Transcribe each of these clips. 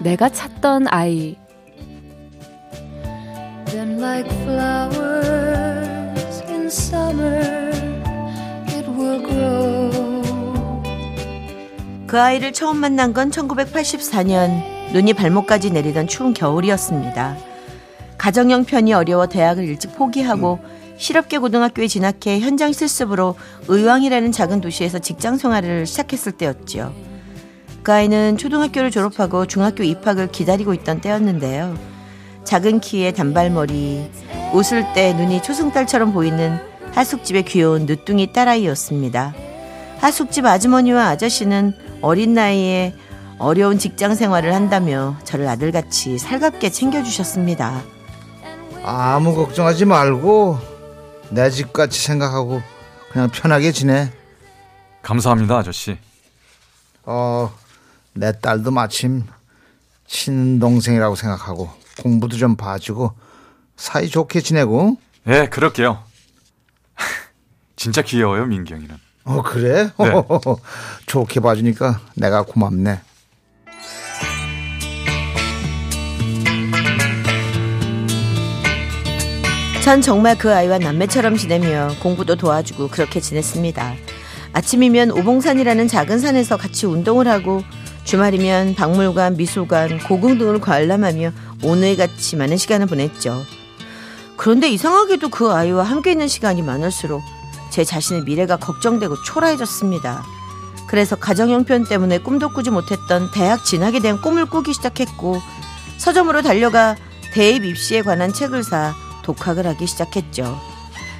내가 찾던 아이 like flowers in summer it will grow 그 아이를 처음 만난 건 1984년 눈이 발목까지 내리던 추운 겨울이었습니다. 가정 형편이 어려워 대학을 일찍 포기하고 실업계 고등학교에 진학해 현장 실습으로 의왕이라는 작은 도시에서 직장 생활을 시작했을 때였지요. 그 아이는 초등학교를 졸업하고 중학교 입학을 기다리고 있던 때였는데요. 작은 키에 단발머리, 웃을 때 눈이 초승달처럼 보이는 하숙집의 귀여운 늦둥이 딸아이였습니다. 하숙집 아주머니와 아저씨는 어린 나이에 어려운 직장 생활을 한다며 저를 아들같이 살갑게 챙겨주셨습니다. 아무 걱정하지 말고 내 집같이 생각하고 그냥 편하게 지내. 감사합니다, 아저씨. 어, 내 딸도 마침 친동생이라고 생각하고 공부도 좀 봐주고 사이 좋게 지내고. 예, 그럴게요. 진짜 귀여워요, 민경이는. 어, 그래? 네. 좋게 봐주니까 내가 고맙네. 전 정말 그 아이와 남매처럼 지내며 공부도 도와주고 그렇게 지냈습니다. 아침이면 오봉산이라는 작은 산에서 같이 운동을 하고 주말이면 박물관, 미술관, 고궁 등을 관람하며 오늘같이 많은 시간을 보냈죠. 그런데 이상하게도 그 아이와 함께 있는 시간이 많을수록 제 자신의 미래가 걱정되고 초라해졌습니다. 그래서 가정 형편 때문에 꿈도 꾸지 못했던 대학 진학에 대한 꿈을 꾸기 시작했고 서점으로 달려가 대입 입시에 관한 책을 사 독학을 하기 시작했죠.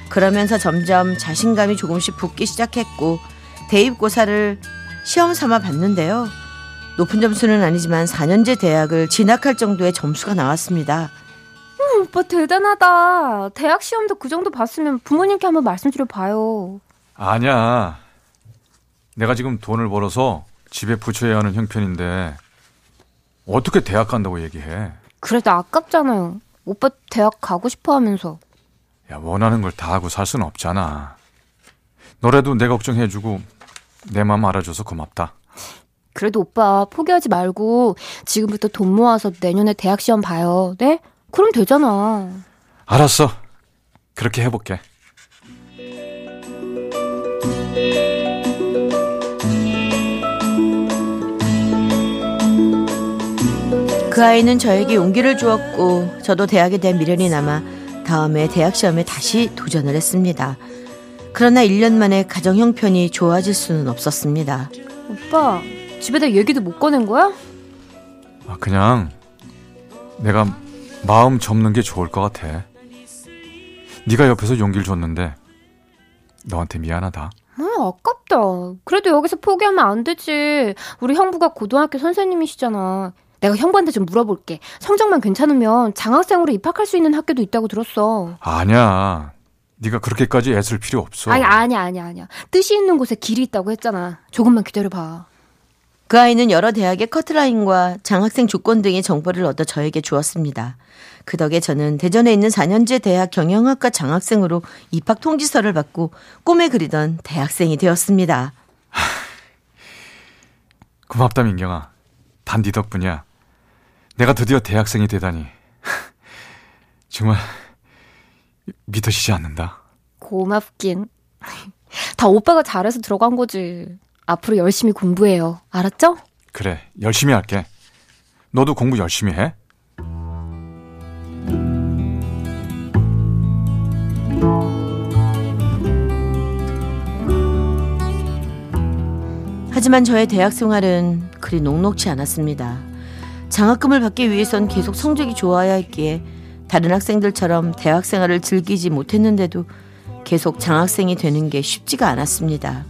그러면서 점점 자신감이 조금씩 붙기 시작했고 대입고사를 시험 삼아 봤는데요. 높은 점수는 아니지만 4년제 대학을 진학할 정도의 점수가 나왔습니다. 음, 오빠 대단하다. 대학 시험도 그 정도 봤으면 부모님께 한번 말씀드려 봐요. 아니야. 내가 지금 돈을 벌어서 집에 붙여야 하는 형편인데 어떻게 대학 간다고 얘기해? 그래도 아깝잖아요. 오빠 대학 가고 싶어 하면서. 야, 원하는 걸 다 하고 살 수는 없잖아. 너라도 내 걱정해주고 내 마음 알아줘서 고맙다. 그래도 오빠 포기하지 말고 지금부터 돈 모아서 내년에 대학 시험 봐요. 네? 그럼 되잖아. 알았어. 그렇게 해볼게. 그 아이는 저에게 용기를 주었고 저도 대학에 대한 미련이 남아 다음에 대학 시험에 다시 도전을 했습니다. 그러나 1년 만에 가정 형편이 좋아질 수는 없었습니다. 오빠, 집에다 얘기도 못 꺼낸 거야? 아, 그냥 내가 마음 접는 게 좋을 것 같아. 네가 옆에서 용기를 줬는데 너한테 미안하다. 아, 아깝다. 그래도 여기서 포기하면 안 되지. 우리 형부가 고등학교 선생님이시잖아. 내가 형부한테 좀 물어볼게. 성적만 괜찮으면 장학생으로 입학할 수 있는 학교도 있다고 들었어. 아니야. 네가 그렇게까지 애쓸 필요 없어. 아니 아니야 아니야 아니야. 뜻이 있는 곳에 길이 있다고 했잖아. 조금만 기다려봐. 그 아이는 여러 대학의 커트라인과 장학생 조건 등의 정보를 얻어 저에게 주었습니다. 그 덕에 저는 대전에 있는 4년제 대학 경영학과 장학생으로 입학 통지서를 받고 꿈에 그리던 대학생이 되었습니다. 고맙다 민경아. 단디 덕분이야. 내가 드디어 대학생이 되다니. 정말 믿어지지 않는다. 고맙긴. 다 오빠가 잘해서 들어간 거지. 앞으로 열심히 공부해요. 알았죠? 그래, 열심히 할게. 너도 공부 열심히 해. 하지만 저의 대학 생활은 그리 녹록치 않았습니다. 장학금을 받기 위해선 계속 성적이 좋아야 했기에 다른 학생들처럼 대학 생활을 즐기지 못했는데도 계속 장학생이 되는 게 쉽지가 않았습니다.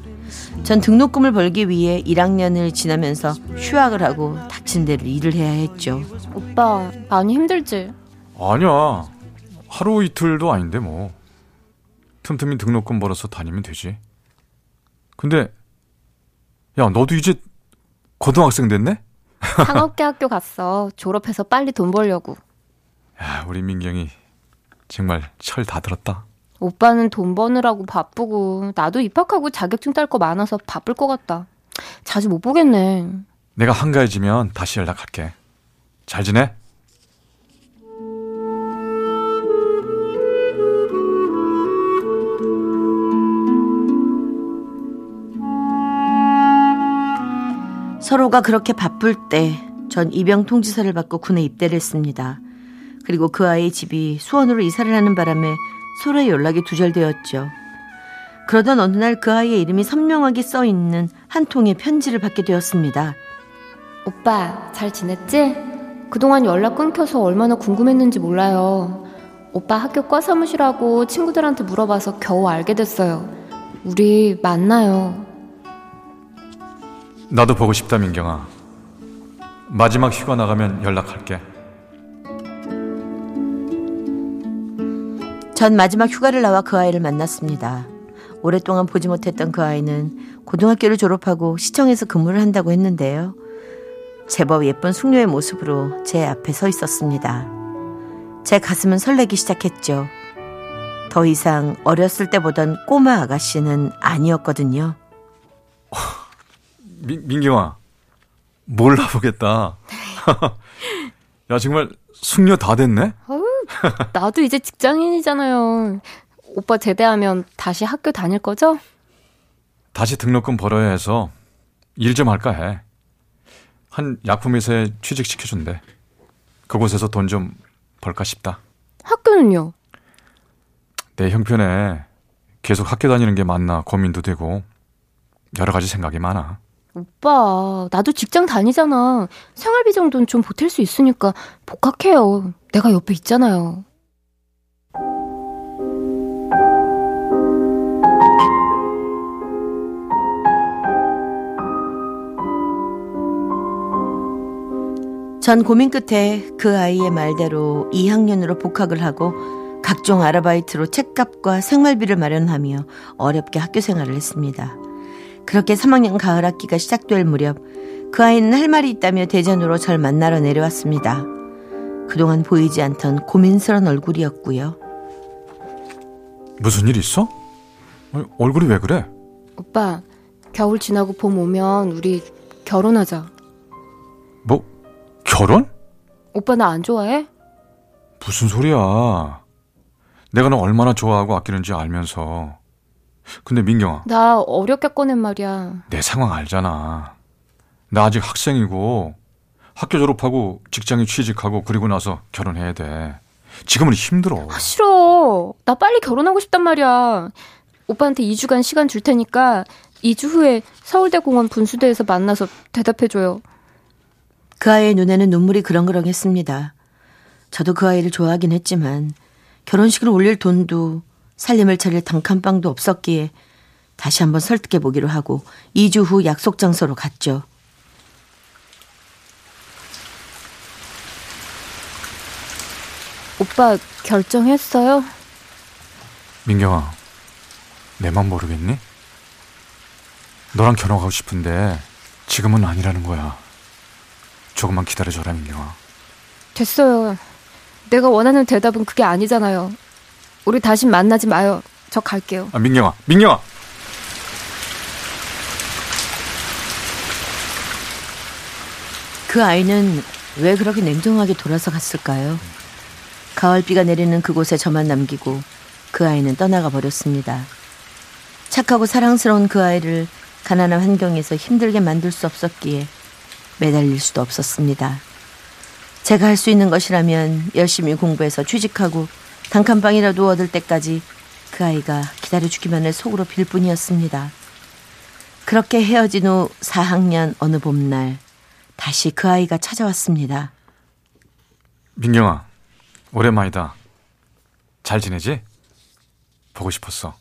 전 등록금을 벌기 위해 1학년을 지나면서 휴학을 하고 닥친 대로 일을 해야 했죠. 오빠, 많이 힘들지? 아니야. 하루 이틀도 아닌데 뭐. 틈틈이 등록금 벌어서 다니면 되지. 근데 야, 너도 이제 고등학생 됐네? 상업계 학교 갔어. 졸업해서 빨리 돈 벌려고. 야, 우리 민경이 정말 철 다 들었다. 오빠는 돈 버느라고 바쁘고 나도 입학하고 자격증 딸 거 많아서 바쁠 것 같다. 자주 못 보겠네. 내가 한가해지면 다시 연락할게. 잘 지내? 서로가 그렇게 바쁠 때 전 입영 통지서를 받고 군에 입대를 했습니다. 그리고 그 아이의 집이 수원으로 이사를 하는 바람에 서로의 연락이 두절되었죠. 그러던 어느 날 그 아이의 이름이 선명하게 써 있는 한 통의 편지를 받게 되었습니다. 오빠, 잘 지냈지? 그동안 연락 끊겨서 얼마나 궁금했는지 몰라요. 오빠 학교 과 사무실하고 친구들한테 물어봐서 겨우 알게 됐어요. 우리 만나요. 나도 보고 싶다, 민경아. 마지막 휴가 나가면 연락할게. 전 마지막 휴가를 나와 그 아이를 만났습니다. 오랫동안 보지 못했던 그 아이는 고등학교를 졸업하고 시청에서 근무를 한다고 했는데요. 제법 예쁜 숙녀의 모습으로 제 앞에 서 있었습니다. 제 가슴은 설레기 시작했죠. 더 이상 어렸을 때 보던 꼬마 아가씨는 아니었거든요. 민, 민경아, 몰라보겠다. 야, 정말 숙녀 다 됐네? 어우, 나도 이제 직장인이잖아요. 오빠 제대하면 다시 학교 다닐 거죠? 다시 등록금 벌어야 해서 일 좀 할까 해. 한 약품회사에 취직시켜준대. 그곳에서 돈 좀 벌까 싶다. 학교는요? 내 형편에 계속 학교 다니는 게 맞나 고민도 되고 여러 가지 생각이 많아. 오빠, 나도 직장 다니잖아. 생활비 정도는 좀 보탤 수 있으니까 복학해요. 내가 옆에 있잖아요. 전 고민 끝에 그 아이의 말대로 2학년으로 복학을 하고 각종 아르바이트로 책값과 생활비를 마련하며 어렵게 학교 생활을 했습니다. 그렇게 3학년 가을 학기가 시작될 무렵 그 아이는 할 말이 있다며 대전으로 절 만나러 내려왔습니다. 그동안 보이지 않던 고민스런 얼굴이었고요. 무슨 일 있어? 얼굴이 왜 그래? 오빠, 겨울 지나고 봄 오면 우리 결혼하자. 뭐 결혼? 오빠 나 안 좋아해? 무슨 소리야? 내가 너 얼마나 좋아하고 아끼는지 알면서. 근데 민경아, 나 어렵게 꺼낸 말이야. 내 상황 알잖아. 나 아직 학생이고 학교 졸업하고 직장에 취직하고 그리고 나서 결혼해야 돼. 지금은 힘들어. 아, 싫어. 나 빨리 결혼하고 싶단 말이야. 오빠한테 2주간 시간 줄 테니까 2주 후에 서울대 공원 분수대에서 만나서 대답해줘요. 그 아이의 눈에는 눈물이 그렁그렁했습니다. 저도 그 아이를 좋아하긴 했지만 결혼식을 올릴 돈도 살림을 차릴 단칸방도 없었기에 다시 한번 설득해 보기로 하고 2주 후 약속 장소로 갔죠. 오빠 결정했어요? 민경아, 내 맘 모르겠니? 너랑 결혼하고 싶은데 지금은 아니라는 거야. 조금만 기다려줘라, 민경아. 됐어요. 내가 원하는 대답은 그게 아니잖아요. 우리 다시 만나지 마요. 저 갈게요. 아, 민경아, 민경아! 그 아이는 왜 그렇게 냉정하게 돌아서 갔을까요? 가을비가 내리는 그곳에 저만 남기고 그 아이는 떠나가 버렸습니다. 착하고 사랑스러운 그 아이를 가난한 환경에서 힘들게 만들 수 없었기에 매달릴 수도 없었습니다. 제가 할 수 있는 것이라면 열심히 공부해서 취직하고 단칸방이라도 얻을 때까지 그 아이가 기다려주기만을 속으로 빌 뿐이었습니다. 그렇게 헤어진 후 4학년 어느 봄날 다시 그 아이가 찾아왔습니다. 민경아, 오랜만이다. 잘 지내지? 보고 싶었어.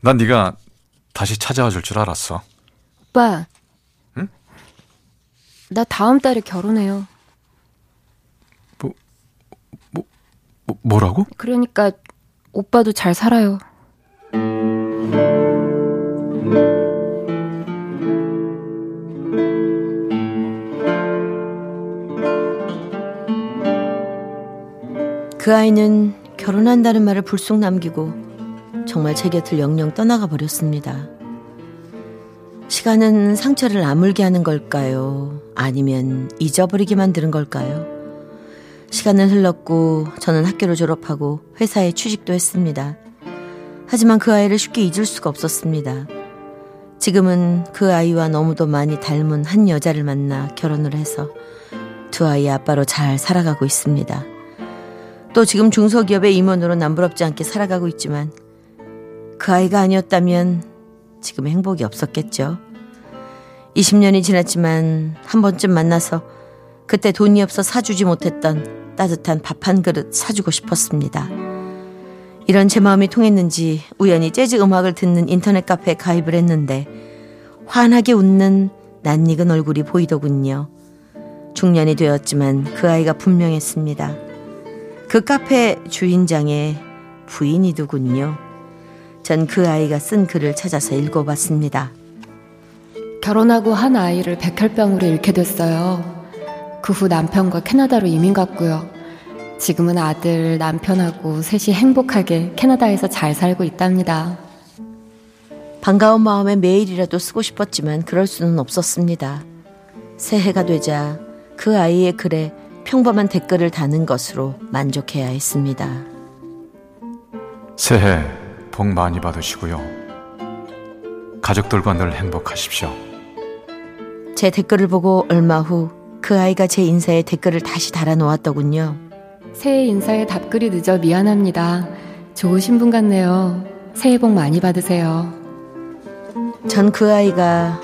난 네가 다시 찾아와 줄 줄 알았어. 오빠. 응? 나 다음 달에 결혼해요. 뭐라고? 그러니까 오빠도 잘 살아요. 그 아이는 결혼한다는 말을 불쑥 남기고 정말 제 곁을 영영 떠나가 버렸습니다. 시간은 상처를 아물게 하는 걸까요? 아니면 잊어버리게 만드는 걸까요? 시간은 흘렀고 저는 학교를 졸업하고 회사에 취직도 했습니다. 하지만 그 아이를 쉽게 잊을 수가 없었습니다. 지금은 그 아이와 너무도 많이 닮은 한 여자를 만나 결혼을 해서 두 아이의 아빠로 잘 살아가고 있습니다. 또 지금 중소기업의 임원으로 남부럽지 않게 살아가고 있지만 그 아이가 아니었다면 지금 행복이 없었겠죠. 20년이 지났지만 한 번쯤 만나서 그때 돈이 없어 사주지 못했던 따뜻한 밥 한 그릇 사주고 싶었습니다. 이런 제 마음이 통했는지 우연히 재즈 음악을 듣는 인터넷 카페에 가입을 했는데 환하게 웃는 낯익은 얼굴이 보이더군요. 중년이 되었지만 그 아이가 분명했습니다. 그 카페 주인장의 부인이더군요. 전 그 아이가 쓴 글을 찾아서 읽어봤습니다. 결혼하고 한 아이를 백혈병으로 잃게 됐어요. 그 후 남편과 캐나다로 이민 갔고요. 지금은 아들, 남편하고 셋이 행복하게 캐나다에서 잘 살고 있답니다. 반가운 마음에 매일이라도 쓰고 싶었지만 그럴 수는 없었습니다. 새해가 되자 그 아이의 글에 평범한 댓글을 다는 것으로 만족해야 했습니다. 새해 복 많이 받으시고요. 가족들과 늘 행복하십시오. 제 댓글을 보고 얼마 후 그 아이가 제 인사에 댓글을 다시 달아 놓았더군요. 새해 인사에 답글이 늦어 미안합니다. 좋으신 분 같네요. 새해 복 많이 받으세요. 전 그 아이가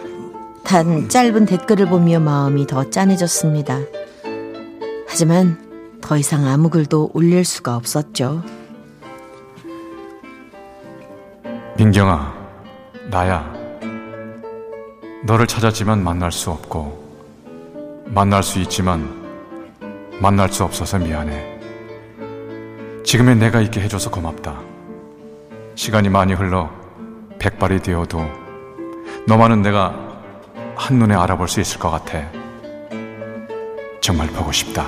단 짧은 댓글을 보며 마음이 더 짠해졌습니다. 하지만 더 이상 아무 글도 올릴 수가 없었죠. 민경아, 나야. 너를 찾았지만 만날 수 없고, 만날 수 있지만 만날 수 없어서 미안해. 지금의 내가 있게 해줘서 고맙다. 시간이 많이 흘러 백발이 되어도 너만은 내가 한눈에 알아볼 수 있을 것 같아. 정말 보고 싶다.